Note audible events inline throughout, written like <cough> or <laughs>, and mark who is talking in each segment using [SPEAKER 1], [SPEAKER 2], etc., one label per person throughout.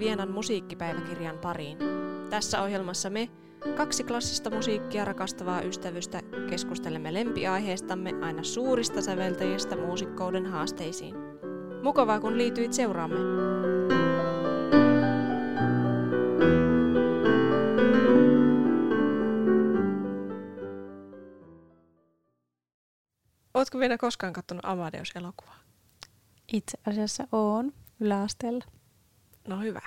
[SPEAKER 1] Vienan musiikkipäiväkirjan pariin. Tässä ohjelmassa me, kaksi klassista musiikkia rakastavaa ystävystä, keskustelemme lempiaiheestamme aina suurista säveltäjistä muusikkouden haasteisiin. Mukavaa kun liityit seuraamme! Ootko vielä koskaan katsonut Amadeus-elokuvaa?
[SPEAKER 2] Itse asiassa on yläasteella.
[SPEAKER 1] No hyvä.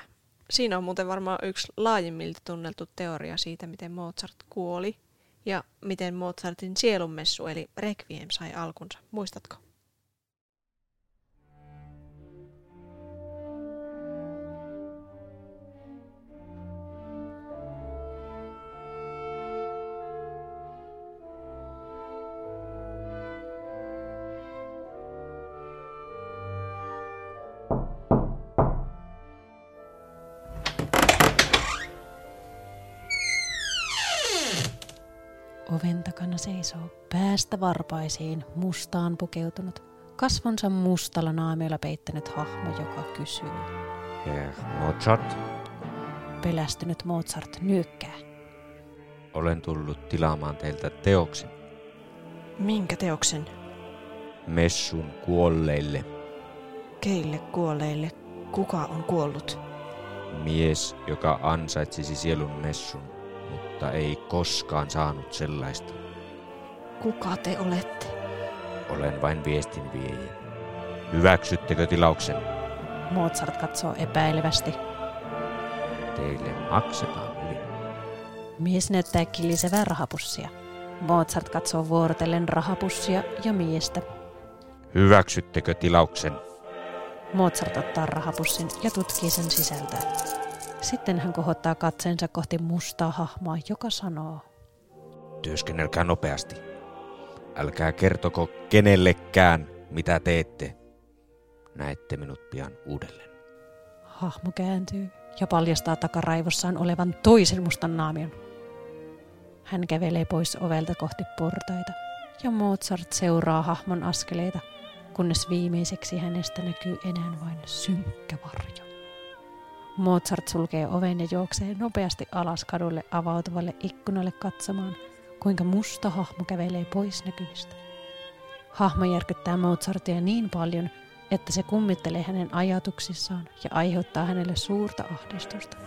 [SPEAKER 1] Siinä on muuten varmaan yksi laajimmilta tunneltu teoria siitä, miten Mozart kuoli ja miten Mozartin sielunmessu eli Requiem sai alkunsa. Muistatko?
[SPEAKER 2] Seisoo päästä varpaisiin mustaan pukeutunut, kasvonsa mustalla naamiolla peittänyt hahmo, joka kysyy.
[SPEAKER 3] Herr Mozart,
[SPEAKER 2] Pelästynyt Mozart nyökkää.
[SPEAKER 3] olen tullut tilaamaan teiltä teoksen
[SPEAKER 1] Minkä teoksen?
[SPEAKER 3] messun kuolleille.
[SPEAKER 1] Keille kuolleille? Kuka on kuollut?
[SPEAKER 3] Mies, joka ansaitsisi sielun messun, mutta ei koskaan saanut sellaista.
[SPEAKER 1] Kuka te olette?
[SPEAKER 3] Olen vain viestinviejä. Hyväksyttekö tilauksen?
[SPEAKER 2] Mozart katsoo epäilevästi.
[SPEAKER 3] Teille maksetaan hyvin.
[SPEAKER 2] Mies näyttää kilisevää rahapussia. Mozart katsoo vuorotellen rahapussia ja miestä.
[SPEAKER 3] Hyväksyttekö tilauksen?
[SPEAKER 2] Mozart ottaa rahapussin ja tutkii sen sisältöä. Sitten hän kohottaa katseensa kohti mustaa hahmoa, joka sanoo.
[SPEAKER 3] Työskennelkää nopeasti. Älkää kertoko kenellekään, mitä teette. Näette minut pian uudelleen.
[SPEAKER 2] Hahmo kääntyy ja paljastaa takaraivossaan olevan toisen mustan naamion. Hän kävelee pois ovelta kohti portaita ja Mozart seuraa hahmon askeleita, kunnes viimeiseksi hänestä näkyy enää vain synkkä varjo. Mozart sulkee oven ja juoksee nopeasti alas kadulle avautuvalle ikkunalle katsomaan, kuinka musta hahmo kävelee pois näkyvistä. Hahmo järkyttää Mozartia niin paljon, että se kummittelee hänen ajatuksissaan ja aiheuttaa hänelle suurta ahdistusta.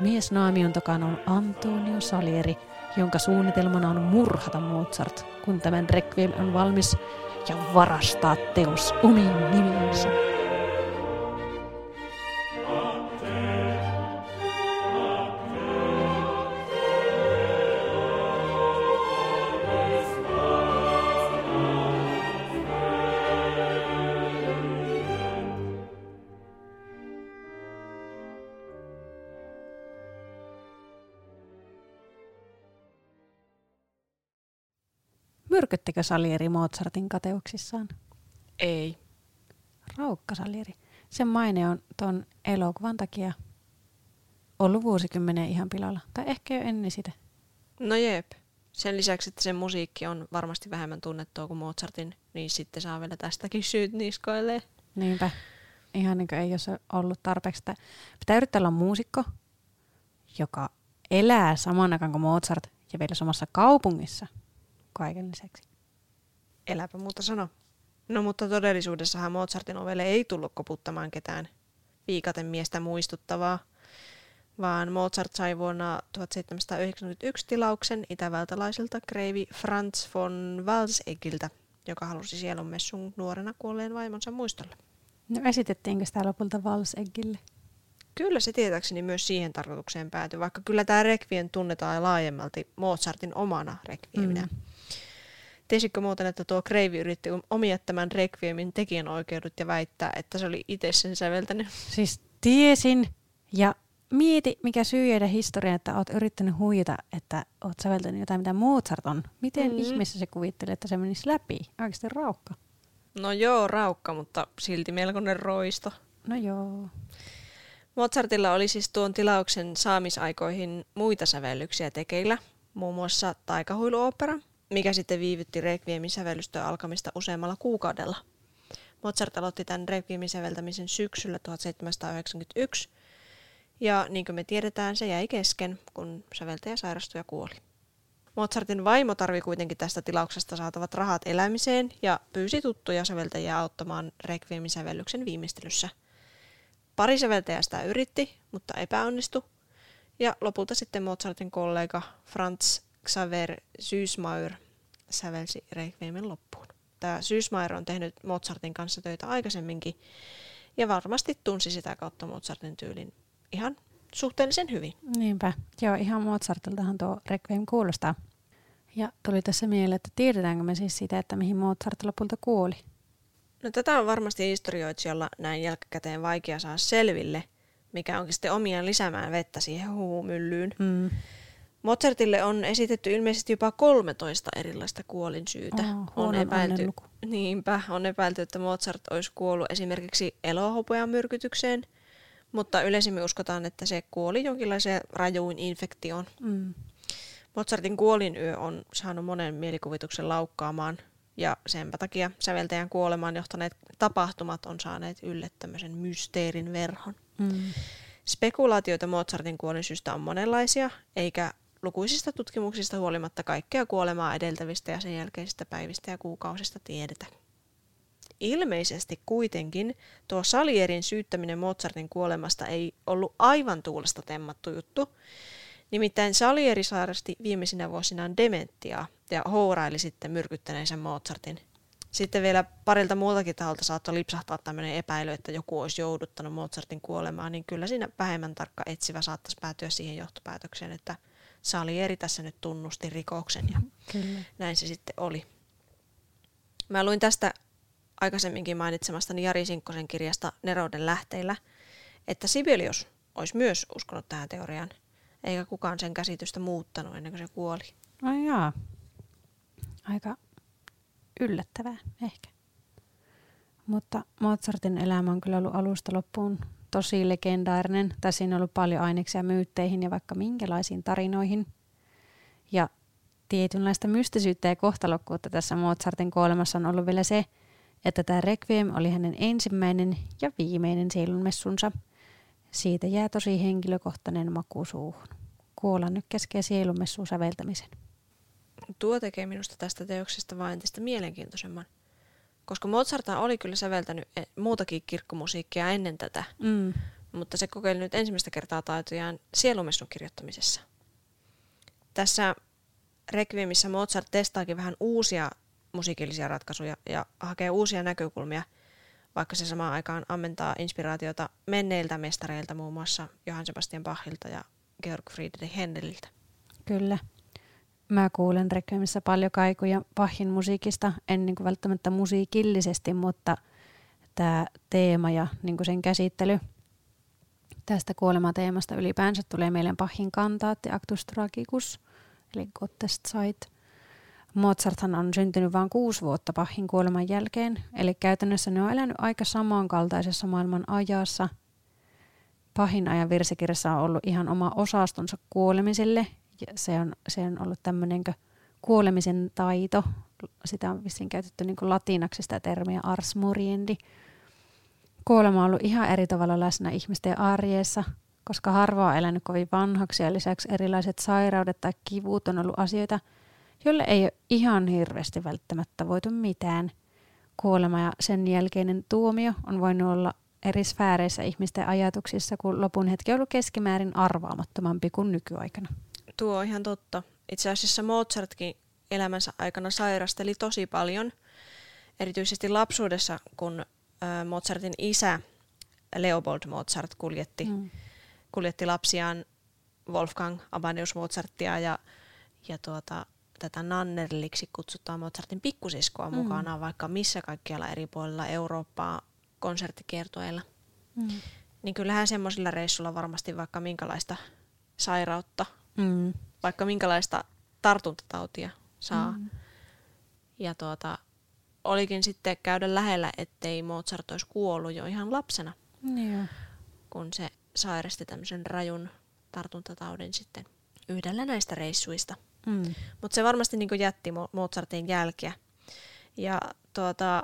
[SPEAKER 2] Mies naamion takana on Antonio Salieri, jonka suunnitelmana on murhata Mozart, kun tämän requiem on valmis ja varastaa teos omiin nimiinsä. Myrkyttikö Salieri Mozartin kateuksissaan?
[SPEAKER 1] Ei.
[SPEAKER 2] Raukka Salieri. Sen maine on ton elokuvan takia ollut vuosikymmenen ihan pilalla. Tai ehkä jo ennen sitä.
[SPEAKER 1] No jep. Sen lisäksi, että sen musiikki on varmasti vähemmän tunnettua kuin Mozartin, niin sitten saa vielä tästäkin syyt niskoilleen.
[SPEAKER 2] Niinpä. Ihan niin kuin ei ole ollut tarpeeksi. Pitää yrittää olla muusikko, joka elää saman aikaan kuin Mozart ja vielä samassa kaupungissa kaiken lisäksi.
[SPEAKER 1] Eläpä muuta sano. No mutta todellisuudessahan Mozartin ovelle ei tullut koputtamaan ketään viikaten miestä muistuttavaa, vaan Mozart sai vuonna 1791 tilauksen itävaltalaiselta kreivi Franz von Walseggiltä, joka halusi sielunmessun nuorena kuolleen vaimonsa muistolle.
[SPEAKER 2] No esitettiinkö sitä lopulta Valseggille?
[SPEAKER 1] Kyllä se tietääkseni myös siihen tarkoitukseen päätyi, vaikka kyllä tämä Requiem tunnetaan laajemmalti Mozartin omana Requieminä. Mm. Tiesitkö muuten, että tuo Kreivi yritti omia tämän Requiemin tekijänoikeudet ja väittää, että se oli itse sen säveltänyt?
[SPEAKER 2] Siis tiesin ja mieti, mikä syy jäädä historiaan, että oot yrittänyt huijata, että oot säveltänyt jotain, mitä Mozart on. Miten mm. ihmeessä se kuvittelee, että se menisi läpi? Oikeasti raukka.
[SPEAKER 1] No joo, raukka, mutta silti melkoinen roisto.
[SPEAKER 2] No joo.
[SPEAKER 1] Mozartilla oli siis tuon tilauksen saamisaikoihin muita sävellyksiä tekeillä, muun muassa taikahuiluopera, mikä sitten viivytti Requiemin sävellystä alkamista useammalla kuukaudella. Mozart aloitti tämän Requiemin säveltämisen syksyllä 1791 Ja niin kuin me tiedetään, se jäi kesken, kun säveltäjä sairastui ja kuoli. Mozartin vaimo tarvi kuitenkin tästä tilauksesta saatavat rahat elämiseen ja pyysi tuttuja säveltäjiä auttamaan Requiemin sävellyksen viimeistelyssä. Pari säveltäjää sitä yritti, mutta epäonnistui. Ja lopulta sitten Mozartin kollega Franz Xaver Süßmauer sävelsi Requiemin loppuun. Tämä Süßmauer on tehnyt Mozartin kanssa töitä aikaisemminkin ja varmasti tunsi sitä kautta Mozartin tyylin ihan suhteellisen hyvin.
[SPEAKER 2] Niinpä. Joo, ihan Mozartiltahan tuo Requiem kuulostaa. Ja tuli tässä mieleen, että tiedetäänkö me siis sitä, että mihin Mozart lopulta kuoli?
[SPEAKER 1] No tätä on varmasti historioitsijalla näin jälkikäteen vaikea saa selville, mikä onkin sitten omia lisäämään vettä siihen huumyllyyn.
[SPEAKER 2] Mm.
[SPEAKER 1] Mozartille on esitetty ilmeisesti jopa 13 erilaista kuolinsyytä.
[SPEAKER 2] Oh,
[SPEAKER 1] on epäilty, niinpä, on epäilty, että Mozart olisi kuollut esimerkiksi elohopean myrkytykseen, mutta yleisimmin uskotaan, että se kuoli jonkinlaiseen rajuin infektioon.
[SPEAKER 2] Mm.
[SPEAKER 1] Mozartin kuolinyö on saanut monen mielikuvituksen laukkaamaan ja senpä takia säveltäjän kuolemaan johtaneet tapahtumat on saaneet ylle tämmöisen mysteerin verhon.
[SPEAKER 2] Mm.
[SPEAKER 1] Spekulaatioita Mozartin kuolinsyystä on monenlaisia, eikä lukuisista tutkimuksista huolimatta kaikkea kuolemaa edeltävistä ja sen jälkeisistä päivistä ja kuukausista tiedetä. Ilmeisesti kuitenkin tuo Salierin syyttäminen Mozartin kuolemasta ei ollut aivan tuulesta temmattu juttu. Nimittäin Salieri sairasti viimeisinä vuosinaan dementiaa ja houraili sitten myrkyttäneensä Mozartin. Sitten vielä parilta muultakin taholta saattoi lipsahtaa tämmöinen epäily, että joku olisi jouduttanut Mozartin kuolemaan, niin kyllä siinä vähemmän tarkka etsivä saattaisi päätyä siihen johtopäätökseen, että Salieri tässä nyt tunnusti rikoksen ja
[SPEAKER 2] Kyllä.
[SPEAKER 1] näin se sitten oli. Mä luin tästä aikaisemminkin mainitsemastani Jari Sinkkosen kirjasta Nerouden lähteillä, että Sibelius olisi myös uskonut tähän teoriaan, eikä kukaan sen käsitystä muuttanut ennen kuin se kuoli.
[SPEAKER 2] Ai jaa. Aika yllättävää ehkä. Mutta Mozartin elämä on kyllä ollut alusta loppuun tosi legendaarinen. Tai siinä on ollut paljon aineksia myytteihin ja vaikka minkälaisiin tarinoihin. Ja tietynlaista mystisyyttä ja kohtalokkuutta tässä Mozartin kuolemassa on ollut vielä se, että tämä Requiem oli hänen ensimmäinen ja viimeinen sielunmessunsa. Siitä jää tosi henkilökohtainen maku suuhun. Kuola nyt keskee sielunmessuun säveltämisen.
[SPEAKER 1] Tuo tekee minusta tästä teoksesta vain entistä mielenkiintoisemman. Koska Mozart oli kyllä säveltänyt e- muutakin kirkkomusiikkia ennen tätä,
[SPEAKER 2] Mm.
[SPEAKER 1] mutta se kokeili nyt ensimmäistä kertaa taitojaan sielumessun kirjoittamisessa. Tässä Requiemissä Mozart testaakin vähän uusia musiikillisia ratkaisuja ja hakee uusia näkökulmia, vaikka se samaan aikaan ammentaa inspiraatiota menneiltä mestareilta, muun muassa Johann Sebastian Bachilta ja Georg Friedrich Händeliltä.
[SPEAKER 2] Kyllä. Mä kuulen Requiemissa paljon kaikuja Bachin musiikista, en niin kuin välttämättä musiikillisesti, mutta tämä teema ja niin kuin sen käsittely tästä kuolemateemasta ylipäänsä tulee meille Bachin kantaatti Actus Tragicus, eli Gottest Zeit. Mozarthan on syntynyt vain kuusi vuotta Bachin kuoleman jälkeen, eli käytännössä ne on elänyt aika samankaltaisessa maailman ajassa. Bachin ajan virsikirjassa on ollut ihan oma osastonsa kuolemiselle, ja se on, se on ollut tämmöinen kuolemisen taito. Sitä on vissiin käytetty niin latinaksi sitä termiä ars moriendi. Kuolema on ollut ihan eri tavalla läsnä ihmisten arjessa, koska harva on elänyt kovin vanhaksi ja lisäksi erilaiset sairaudet tai kivut on ollut asioita, joille ei ole ihan hirveästi välttämättä voitu mitään. Kuolema ja sen jälkeinen tuomio on voinut olla eri sfääreissä ihmisten ajatuksissa, kun lopun hetki on ollut keskimäärin arvaamattomampi kuin nykyaikana.
[SPEAKER 1] Tuo on ihan totta. Itse asiassa Mozartkin elämänsä aikana sairasteli tosi paljon, erityisesti lapsuudessa, kun Mozartin isä Leopold Mozart kuljetti,
[SPEAKER 2] Mm.
[SPEAKER 1] kuljetti lapsiaan Wolfgang Amadeus Mozartia ja, ja tuota, tätä Nannerliksi kutsutaan Mozartin pikkusiskoa
[SPEAKER 2] Mm.
[SPEAKER 1] mukana vaikka missä kaikkialla eri puolilla Eurooppaa konserttikiertoilla.
[SPEAKER 2] Mm.
[SPEAKER 1] Niin kyllähän semmoisilla reissulla varmasti vaikka minkälaista sairautta
[SPEAKER 2] Mm.
[SPEAKER 1] vaikka minkälaista tartuntatautia saa.
[SPEAKER 2] Mm.
[SPEAKER 1] Ja tuota, olikin sitten käydä lähellä, ettei Mozart olisi kuollut jo ihan lapsena,
[SPEAKER 2] Joo.
[SPEAKER 1] kun se sairasti tämmöisen rajun tartuntataudin sitten yhdellä näistä reissuista.
[SPEAKER 2] Mm.
[SPEAKER 1] Mutta se varmasti niin jätti Mo- Mozartin jälkiä. Ja tuota,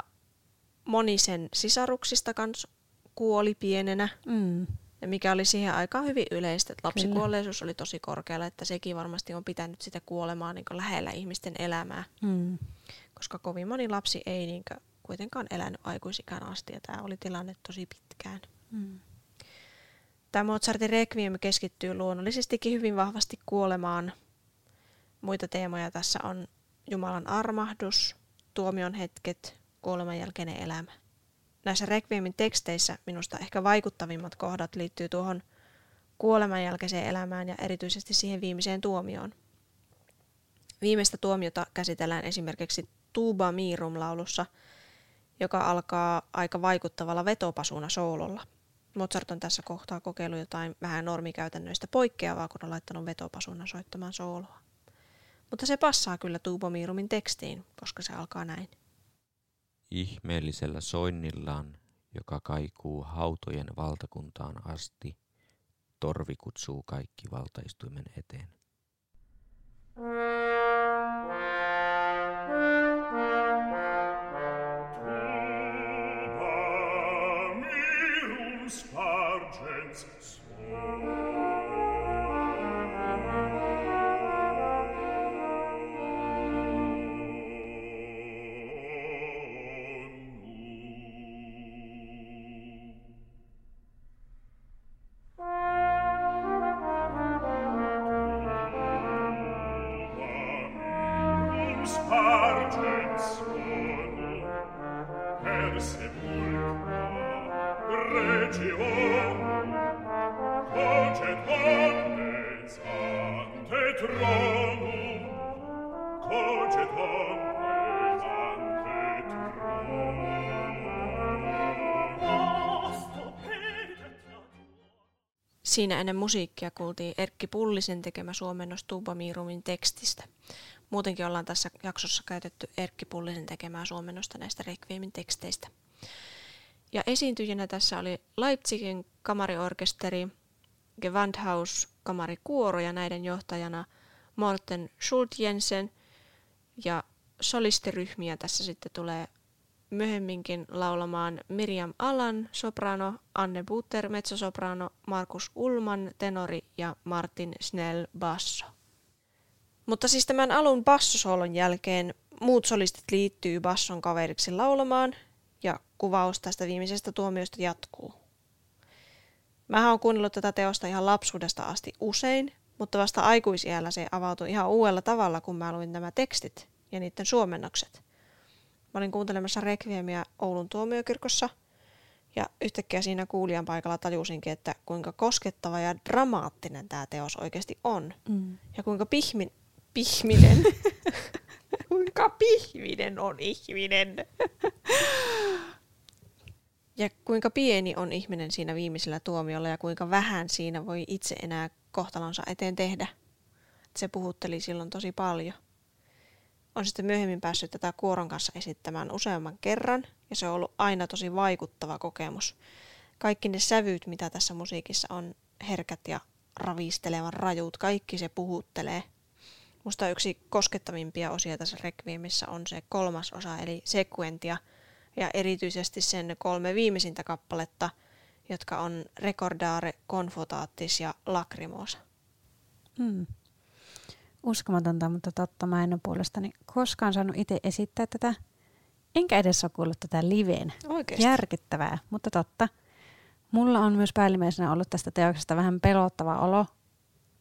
[SPEAKER 1] moni sen sisaruksista kans kuoli pienenä.
[SPEAKER 2] Mm.
[SPEAKER 1] Ja mikä oli siihen aikaan hyvin yleistä, että lapsikuolleisuus oli tosi korkealla, että sekin varmasti on pitänyt sitä kuolemaa niin lähellä ihmisten elämää.
[SPEAKER 2] Mm.
[SPEAKER 1] Koska kovin moni lapsi ei niin kuitenkaan elänyt aikuisikään asti ja tämä oli tilanne tosi pitkään.
[SPEAKER 2] Mm.
[SPEAKER 1] Tämä Mozartin Requiem keskittyy luonnollisestikin hyvin vahvasti kuolemaan. Muita teemoja tässä on Jumalan armahdus, tuomion hetket, kuoleman jälkeinen elämä. Näissä Requiemin teksteissä minusta ehkä vaikuttavimmat kohdat liittyy tuohon kuoleman jälkeiseen elämään ja erityisesti siihen viimeiseen tuomioon. Viimeistä tuomiota käsitellään esimerkiksi Tuuba Miirum-laulussa, joka alkaa aika vaikuttavalla vetopasuna soololla. Mozart on tässä kohtaa kokeillut jotain vähän normikäytännöistä poikkeavaa, kun on laittanut vetopasuna soittamaan sooloa. Mutta se passaa kyllä Tuubomirumin tekstiin, koska se alkaa näin.
[SPEAKER 3] Ihmeellisellä soinnillaan, joka kaikuu hautojen valtakuntaan asti, torvi kutsuu kaikki valtaistuimen eteen.
[SPEAKER 1] Siinä ennen musiikkia kuultiin Erkki Pullisen tekemä suomennos Tuuba Miirumin tekstistä. Muutenkin ollaan tässä jaksossa käytetty Erkki Pullisen tekemää suomennosta näistä Requiemin teksteistä. Ja esiintyjänä tässä oli Leipzigin kamariorkesteri, Gewandhaus kamarikuoro ja näiden johtajana Morten Schultjensen ja solistiryhmiä tässä sitten tulee myöhemminkin laulamaan Miriam Alan, soprano, Anne Butter, mezzosoprano, Markus Ulman, tenori ja Martin Snell, basso. Mutta siis tämän alun bassosoolon jälkeen muut solistit liittyy basson kaveriksi laulamaan kuvaus tästä viimeisestä tuomiosta jatkuu. Mä oon kuunnellut tätä teosta ihan lapsuudesta asti usein, mutta vasta aikuisiällä se avautui ihan uudella tavalla, kun mä luin nämä tekstit ja niiden suomennokset. Mä olin kuuntelemassa Requiemia Oulun tuomiokirkossa ja yhtäkkiä siinä kuulijan paikalla tajusinkin, että kuinka koskettava ja dramaattinen tämä teos oikeasti on. Mm. Ja kuinka pihmin, pihminen, <laughs> <laughs> kuinka pihminen on ihminen. <laughs> ja kuinka pieni on ihminen siinä viimeisellä tuomiolla ja kuinka vähän siinä voi itse enää kohtalonsa eteen tehdä. Se puhutteli silloin tosi paljon on sitten myöhemmin päässyt tätä kuoron kanssa esittämään useamman kerran, ja se on ollut aina tosi vaikuttava kokemus. Kaikki ne sävyt, mitä tässä musiikissa on, herkät ja ravistelevan rajut, kaikki se puhuttelee. Musta yksi koskettavimpia osia tässä Requiemissa on se kolmas osa, eli sekuentia, ja erityisesti sen kolme viimeisintä kappaletta, jotka on Recordare, Confotatis ja Lacrimosa.
[SPEAKER 2] Mm uskomatonta, mutta totta. Mä en ole puolestani koskaan saanut itse esittää tätä. Enkä edes ole kuullut tätä liveen.
[SPEAKER 1] Oikeasti?
[SPEAKER 2] Järkyttävää, mutta totta. Mulla on myös päällimmäisenä ollut tästä teoksesta vähän pelottava olo.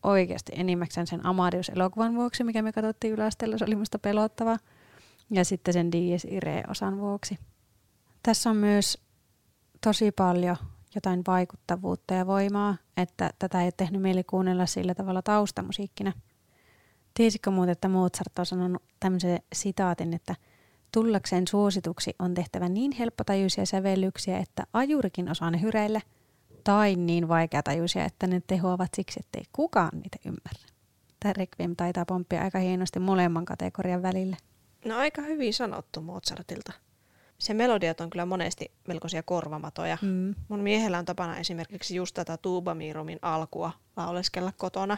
[SPEAKER 2] Oikeasti enimmäkseen sen Amadeus-elokuvan vuoksi, mikä me katsottiin yläasteella, se oli musta pelottava. Ja sitten sen Dies Irae-osan vuoksi. Tässä on myös tosi paljon jotain vaikuttavuutta ja voimaa, että tätä ei ole tehnyt mieli kuunnella sillä tavalla taustamusiikkina – Tiesitkö muuten, että Mozart on sanonut tämmöisen sitaatin, että tullakseen suosituksi on tehtävä niin helppotajuisia sävellyksiä, että ajurikin osaa ne hyreillä, tai niin vaikeatajuisia, että ne tehoavat siksi, ettei kukaan niitä ymmärrä. Tämä Requiem taitaa pomppia aika hienosti molemman kategorian välille.
[SPEAKER 1] No aika hyvin sanottu Mozartilta. Se melodiat on kyllä monesti melkoisia korvamatoja. Mm. Mun miehellä on tapana esimerkiksi just tätä tuubamirumin alkua lauleskella kotona.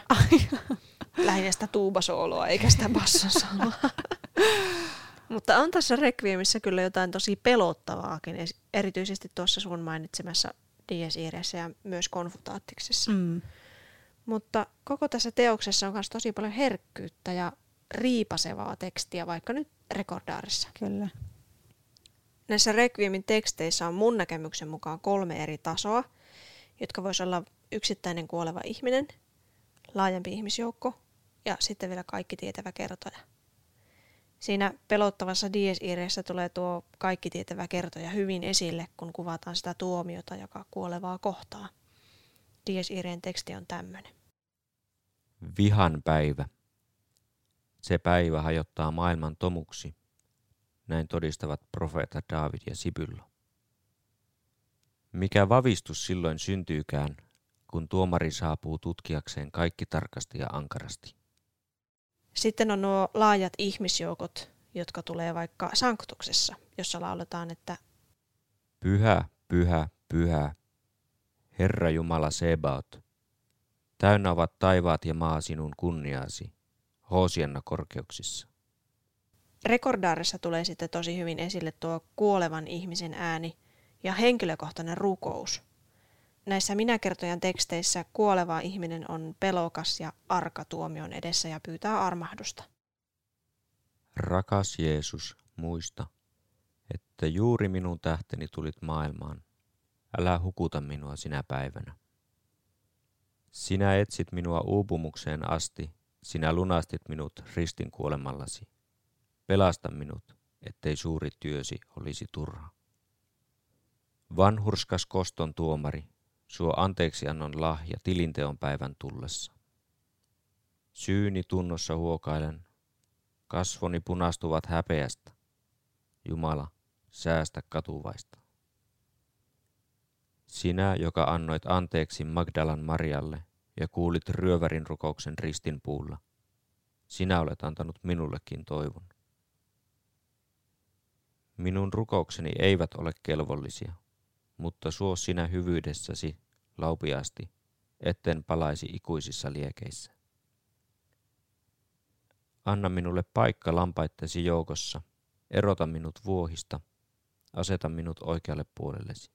[SPEAKER 1] <laughs> Lähinnä sitä tuubasooloa eikä sitä bassosooloa. <laughs> Mutta on tässä Requiemissä kyllä jotain tosi pelottavaakin, erityisesti tuossa sun mainitsemassa Dies Ireessä ja myös konfutaattiksessa.
[SPEAKER 2] Mm.
[SPEAKER 1] Mutta koko tässä teoksessa on myös tosi paljon herkkyyttä ja riipasevaa tekstiä, vaikka nyt rekordaarissa.
[SPEAKER 2] Kyllä.
[SPEAKER 1] Näissä Requiemin teksteissä on mun näkemyksen mukaan kolme eri tasoa, jotka voisi olla yksittäinen kuoleva ihminen, laajempi ihmisjoukko ja sitten vielä kaikki tietävä kertoja. Siinä pelottavassa Dies Ireessä tulee tuo kaikki tietävä kertoja hyvin esille, kun kuvataan sitä tuomiota, joka kuolevaa kohtaa. Dies teksti on tämmöinen.
[SPEAKER 3] Vihan päivä. Se päivä hajottaa maailman tomuksi. Näin todistavat profeetat David ja Sibyllo. Mikä vavistus silloin syntyykään, kun tuomari saapuu tutkiakseen kaikki tarkasti ja ankarasti.
[SPEAKER 1] Sitten on nuo laajat ihmisjoukot, jotka tulee vaikka sanktuksessa, jossa lauletaan, että
[SPEAKER 3] Pyhä, pyhä, pyhä, Herra Jumala Sebaot, täynnä ovat taivaat ja maa sinun kunniaasi, Hoosianna korkeuksissa.
[SPEAKER 1] Rekordaarissa tulee sitten tosi hyvin esille tuo kuolevan ihmisen ääni ja henkilökohtainen rukous. Näissä minäkertojan teksteissä kuoleva ihminen on pelokas ja arka tuomion edessä ja pyytää armahdusta.
[SPEAKER 3] Rakas Jeesus, muista, että juuri minun tähteni tulit maailmaan. Älä hukuta minua sinä päivänä. Sinä etsit minua uupumukseen asti, sinä lunastit minut ristin kuolemallasi. Pelasta minut, ettei suuri työsi olisi turha. Vanhurskas koston tuomari, suo anteeksiannon lahja tilinteon päivän tullessa. Syyni tunnossa huokailen, kasvoni punastuvat häpeästä. Jumala, säästä katuvaista. Sinä, joka annoit anteeksi Magdalan Marialle ja kuulit ryövärin rukouksen ristin puulla, sinä olet antanut minullekin toivon. Minun rukoukseni eivät ole kelvollisia, mutta suo sinä hyvyydessäsi laupiasti, etten palaisi ikuisissa liekeissä. Anna minulle paikka lampaittesi joukossa, erota minut vuohista, aseta minut oikealle puolellesi.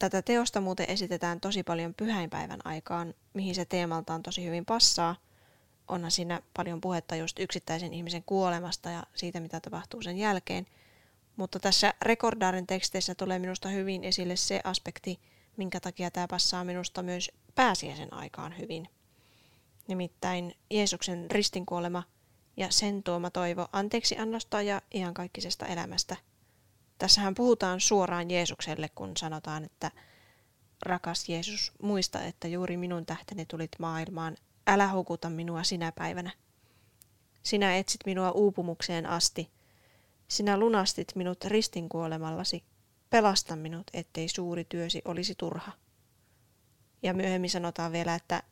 [SPEAKER 1] Tätä teosta muuten esitetään tosi paljon pyhäinpäivän aikaan, mihin se teemaltaan tosi hyvin passaa. Onhan siinä paljon puhetta just yksittäisen ihmisen kuolemasta ja siitä, mitä tapahtuu sen jälkeen. Mutta tässä rekordaarin teksteissä tulee minusta hyvin esille se aspekti, minkä takia tämä passaa minusta myös pääsiäisen aikaan hyvin. Nimittäin Jeesuksen ristinkuolema ja sen tuoma toivo anteeksi annosta ja iankaikkisesta elämästä. Tässähän puhutaan suoraan Jeesukselle, kun sanotaan, että rakas Jeesus, muista, että juuri minun tähteni tulit maailmaan. Älä hukuta minua sinä päivänä. Sinä etsit minua uupumukseen asti. Sinä lunastit minut ristinkuolemallasi. Pelasta minut, ettei suuri työsi olisi turha. Ja myöhemmin sanotaan vielä, että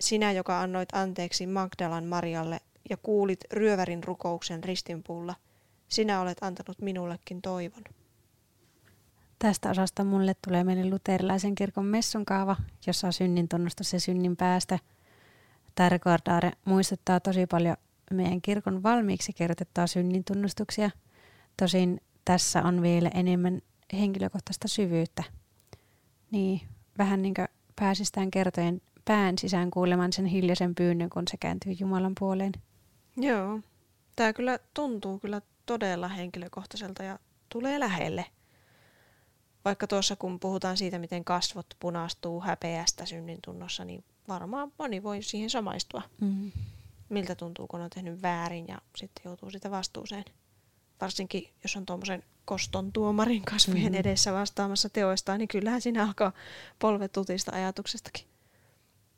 [SPEAKER 1] sinä, joka annoit anteeksi Magdalan Marialle ja kuulit ryövärin rukouksen ristinpuulla, sinä olet antanut minullekin toivon.
[SPEAKER 2] Tästä osasta mulle tulee meidän luterilaisen kirkon messun kaava, jossa on synnin tunnustus ja synnin päästä. Tämä rekordaare muistuttaa tosi paljon meidän kirkon valmiiksi kirjoitettua synnin tunnustuksia. Tosin tässä on vielä enemmän henkilökohtaista syvyyttä. Niin, vähän niin kuin pääsistään kertojen pään sisään kuulemaan sen hiljaisen pyynnön, kun se kääntyy Jumalan puoleen.
[SPEAKER 1] Joo, tämä kyllä tuntuu kyllä todella henkilökohtaiselta ja tulee lähelle. Vaikka tuossa kun puhutaan siitä, miten kasvot punastuu häpeästä synnin tunnossa, niin varmaan moni voi siihen samaistua. Mm. Miltä tuntuu, kun on tehnyt väärin ja sitten joutuu sitä vastuuseen. Varsinkin, jos on tuommoisen koston tuomarin kasvojen mm. edessä vastaamassa teoistaan, niin kyllähän siinä alkaa polvet tutista ajatuksestakin.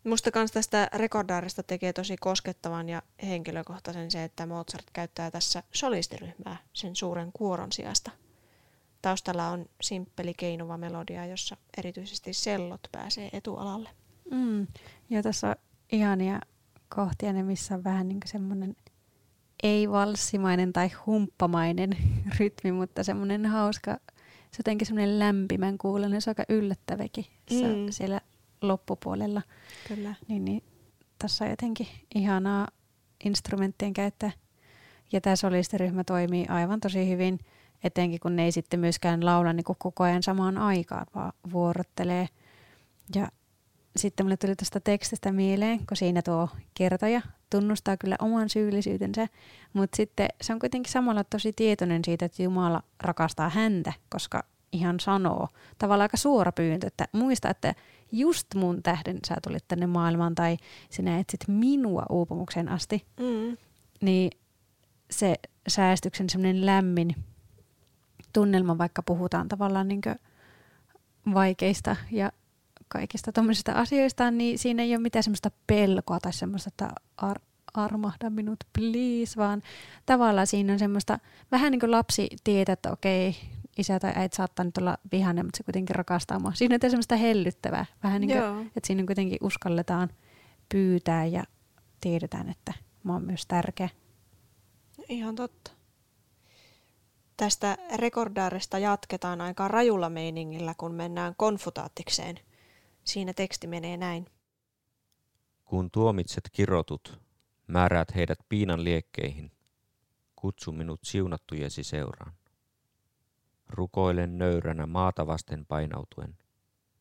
[SPEAKER 1] Musta kans tästä rekordaarista tekee tosi koskettavan ja henkilökohtaisen se, että Mozart käyttää tässä solistiryhmää sen suuren kuoron sijasta. Taustalla on simppeli keinuva melodia, jossa erityisesti sellot pääsee etualalle.
[SPEAKER 2] Mm. Ja tässä on ihania kohtia, ne missä on vähän niin semmoinen ei-valssimainen tai humppamainen <laughs> rytmi, mutta semmoinen hauska, se jotenkin semmoinen lämpimän kuulonen, se on aika yllättäväkin mm. siellä loppupuolella.
[SPEAKER 1] Kyllä.
[SPEAKER 2] Niin, niin tässä on jotenkin ihanaa instrumenttien käyttää. Ja tämä solistiryhmä toimii aivan tosi hyvin, etenkin kun ne ei sitten myöskään laula niin koko ajan samaan aikaan, vaan vuorottelee. Ja sitten mulle tuli tästä tekstistä mieleen, kun siinä tuo kertoja tunnustaa kyllä oman syyllisyytensä, mutta sitten se on kuitenkin samalla tosi tietoinen siitä, että Jumala rakastaa häntä, koska ihan sanoo, tavallaan aika suora pyyntö, että muista, että just mun tähden sä tulit tänne maailmaan tai sinä etsit minua uupumukseen asti, mm. niin se säästyksen semmoinen lämmin tunnelma, vaikka puhutaan tavallaan niin vaikeista ja kaikista tuommoisista asioista, niin siinä ei ole mitään semmoista pelkoa tai semmoista, että ar- armahda minut please, vaan tavallaan siinä on semmoista, vähän niin kuin lapsi tietää, että okei, isä tai äiti saattaa nyt olla vihainen, mutta se kuitenkin rakastaa mua. Siinä on semmoista hellyttävää, vähän niin kuin, että siinä kuitenkin uskalletaan pyytää ja tiedetään, että mä oon myös tärkeä.
[SPEAKER 1] Ihan totta. Tästä rekordaarista jatketaan aika rajulla meiningillä, kun mennään konfutaattikseen. Siinä teksti menee näin.
[SPEAKER 3] Kun tuomitset kirotut, määräät heidät piinan liekkeihin. Kutsu minut siunattujesi seuraan. Rukoilen nöyränä maata vasten painautuen,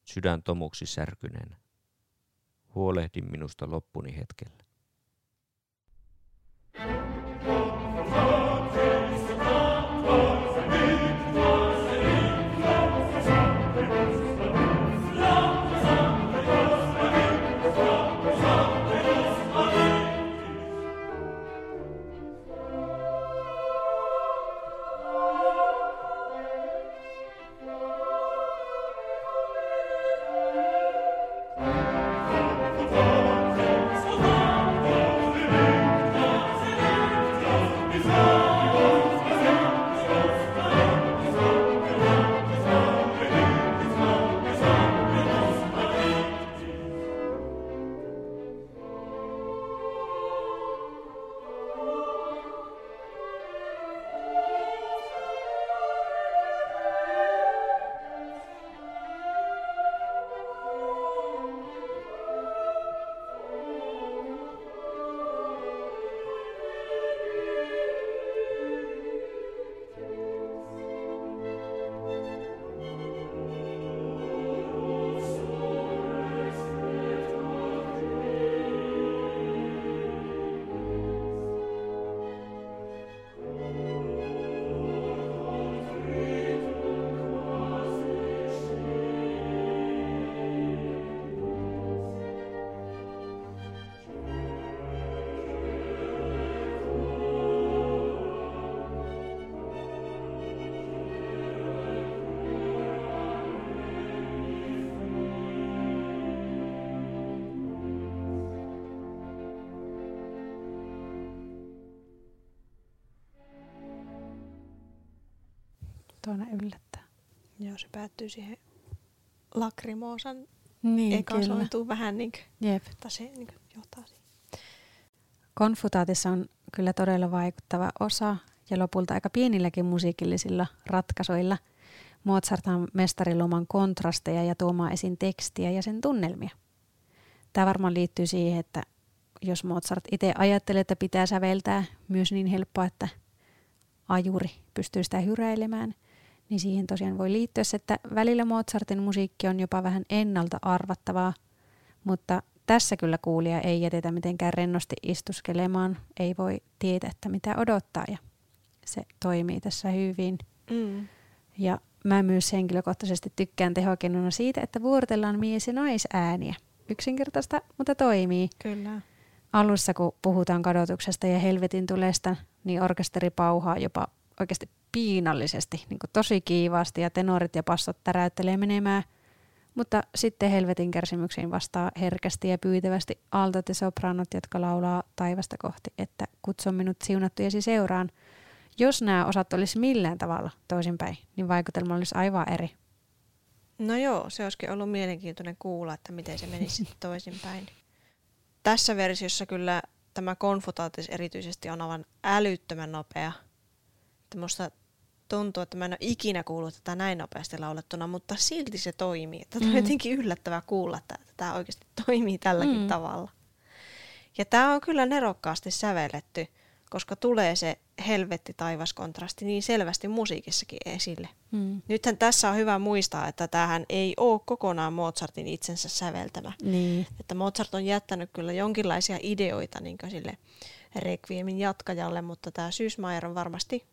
[SPEAKER 3] sydän tomuksi särkyneenä. Huolehdin minusta loppuni hetkellä.
[SPEAKER 2] Tuona yllättää.
[SPEAKER 1] Joo, se päättyy siihen lakrimoosan
[SPEAKER 2] Niin,
[SPEAKER 1] eka sointuu vähän niin kuin,
[SPEAKER 2] Jep.
[SPEAKER 1] tai se niin kuin johtaa siihen.
[SPEAKER 2] Konfutaatissa on kyllä todella vaikuttava osa ja lopulta aika pienilläkin musiikillisilla ratkaisuilla. Mozarthan mestariloman kontrasteja ja tuomaan esiin tekstiä ja sen tunnelmia. Tämä varmaan liittyy siihen, että jos Mozart itse ajattelee, että pitää säveltää myös niin helppoa, että ajuri pystyy sitä hyräilemään, niin siihen tosiaan voi liittyä se, että välillä Mozartin musiikki on jopa vähän ennalta arvattavaa, mutta tässä kyllä kuulija ei jätetä mitenkään rennosti istuskelemaan, ei voi tietää, että mitä odottaa ja se toimii tässä hyvin.
[SPEAKER 1] Mm.
[SPEAKER 2] Ja mä myös henkilökohtaisesti tykkään tehokennuna siitä, että vuorotellaan mies- ja naisääniä. Yksinkertaista, mutta toimii.
[SPEAKER 1] Kyllä.
[SPEAKER 2] Alussa, kun puhutaan kadotuksesta ja helvetin tulesta, niin orkesteri pauhaa jopa oikeasti piinallisesti, niin kuin tosi kiivaasti ja tenorit ja passot täräyttelee menemään. Mutta sitten helvetin kärsimyksiin vastaa herkästi ja pyytävästi altot ja sopranot, jotka laulaa taivasta kohti, että kutsun minut siunattujesi seuraan. Jos nämä osat olisi millään tavalla toisinpäin, niin vaikutelma olisi aivan eri.
[SPEAKER 1] No joo, se olisikin ollut mielenkiintoinen kuulla, että miten se menisi sitten <laughs> toisinpäin. Tässä versiossa kyllä tämä konfutaatis erityisesti on aivan älyttömän nopea. Että musta tuntuu, että mä en ole ikinä kuullut tätä näin nopeasti laulettuna, mutta silti se toimii. Että tämä on
[SPEAKER 2] Mm.
[SPEAKER 1] jotenkin yllättävää kuulla, että tämä oikeasti toimii tälläkin
[SPEAKER 2] Mm.
[SPEAKER 1] tavalla. Ja tämä on kyllä nerokkaasti sävelletty, koska tulee se helvetti taivaskontrasti niin selvästi musiikissakin esille.
[SPEAKER 2] Hmm.
[SPEAKER 1] Nythän tässä on hyvä muistaa, että tämähän ei ole kokonaan Mozartin itsensä säveltämä.
[SPEAKER 2] Niin.
[SPEAKER 1] Että Mozart on jättänyt kyllä jonkinlaisia ideoita niin sille Requiemin jatkajalle, mutta tämä Sysmayer on varmasti,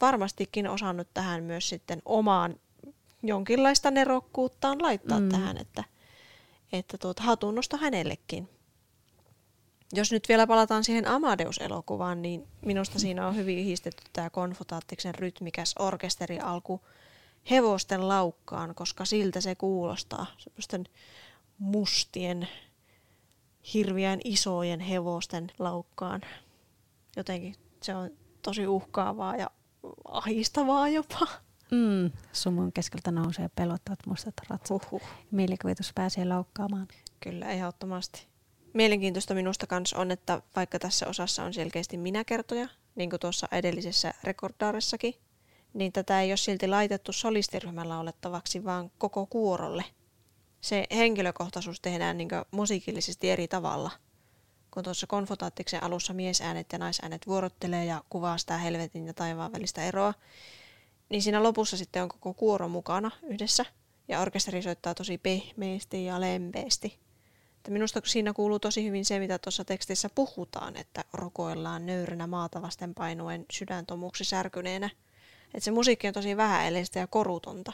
[SPEAKER 1] varmastikin osannut tähän myös sitten omaan jonkinlaista nerokkuuttaan laittaa Mm. tähän, että, että tuota, hatunnosta hänellekin. Jos nyt vielä palataan siihen Amadeus-elokuvaan, niin minusta siinä on hyvin yhdistetty tämä konfutaattiksen rytmikäs orkesteri alku hevosten laukkaan, koska siltä se kuulostaa. Semmoisten mustien, hirviän isojen hevosten laukkaan. Jotenkin se on tosi uhkaavaa ja ahistavaa jopa.
[SPEAKER 2] Mm. Sumun keskeltä nousee pelottavat mustat ratsat.
[SPEAKER 1] Huhhuh.
[SPEAKER 2] Mielikuvitus pääsee laukkaamaan.
[SPEAKER 1] Kyllä, ehdottomasti. Mielenkiintoista minusta kans on, että vaikka tässä osassa on selkeästi minäkertoja, niin kuin tuossa edellisessä rekordaaressakin, niin tätä ei ole silti laitettu solistiryhmän laulettavaksi, vaan koko kuorolle. Se henkilökohtaisuus tehdään niin musiikillisesti eri tavalla. Kun tuossa konfotaattiksen alussa miesäänet ja naisäänet vuorottelee ja kuvaa sitä helvetin ja taivaan välistä eroa, niin siinä lopussa sitten on koko kuoro mukana yhdessä, ja orkesteri soittaa tosi pehmeästi ja lempeästi. Että minusta siinä kuuluu tosi hyvin se, mitä tuossa tekstissä puhutaan, että rokoillaan nöyränä maata vasten painuen sydäntomuksi särkyneenä. Että se musiikki on tosi vähäeleistä ja korutonta.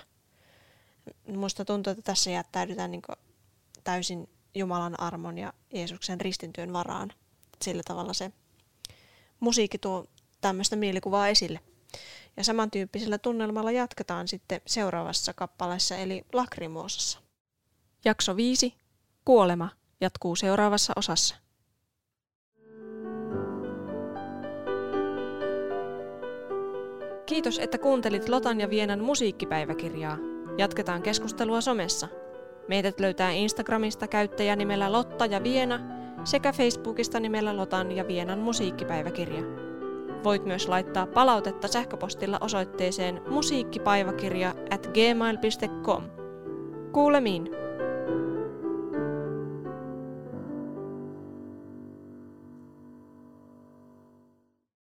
[SPEAKER 1] Minusta tuntuu, että tässä jättäydytään niin täysin Jumalan armon ja Jeesuksen ristintyön varaan. Sillä tavalla se musiikki tuo tämmöistä mielikuvaa esille. Ja samantyyppisellä tunnelmalla jatketaan sitten seuraavassa kappaleessa eli Lakrimoosassa. Jakso 5. Kuolema jatkuu seuraavassa osassa. Kiitos, että kuuntelit Lotan ja Vienan musiikkipäiväkirjaa. Jatketaan keskustelua somessa. Meidät löytää Instagramista käyttäjänimellä Lotta ja Viena sekä Facebookista nimellä Lotan ja Vienan musiikkipäiväkirja. Voit myös laittaa palautetta sähköpostilla osoitteeseen musiikkipäiväkirja at gmail.com. Kuulemiin!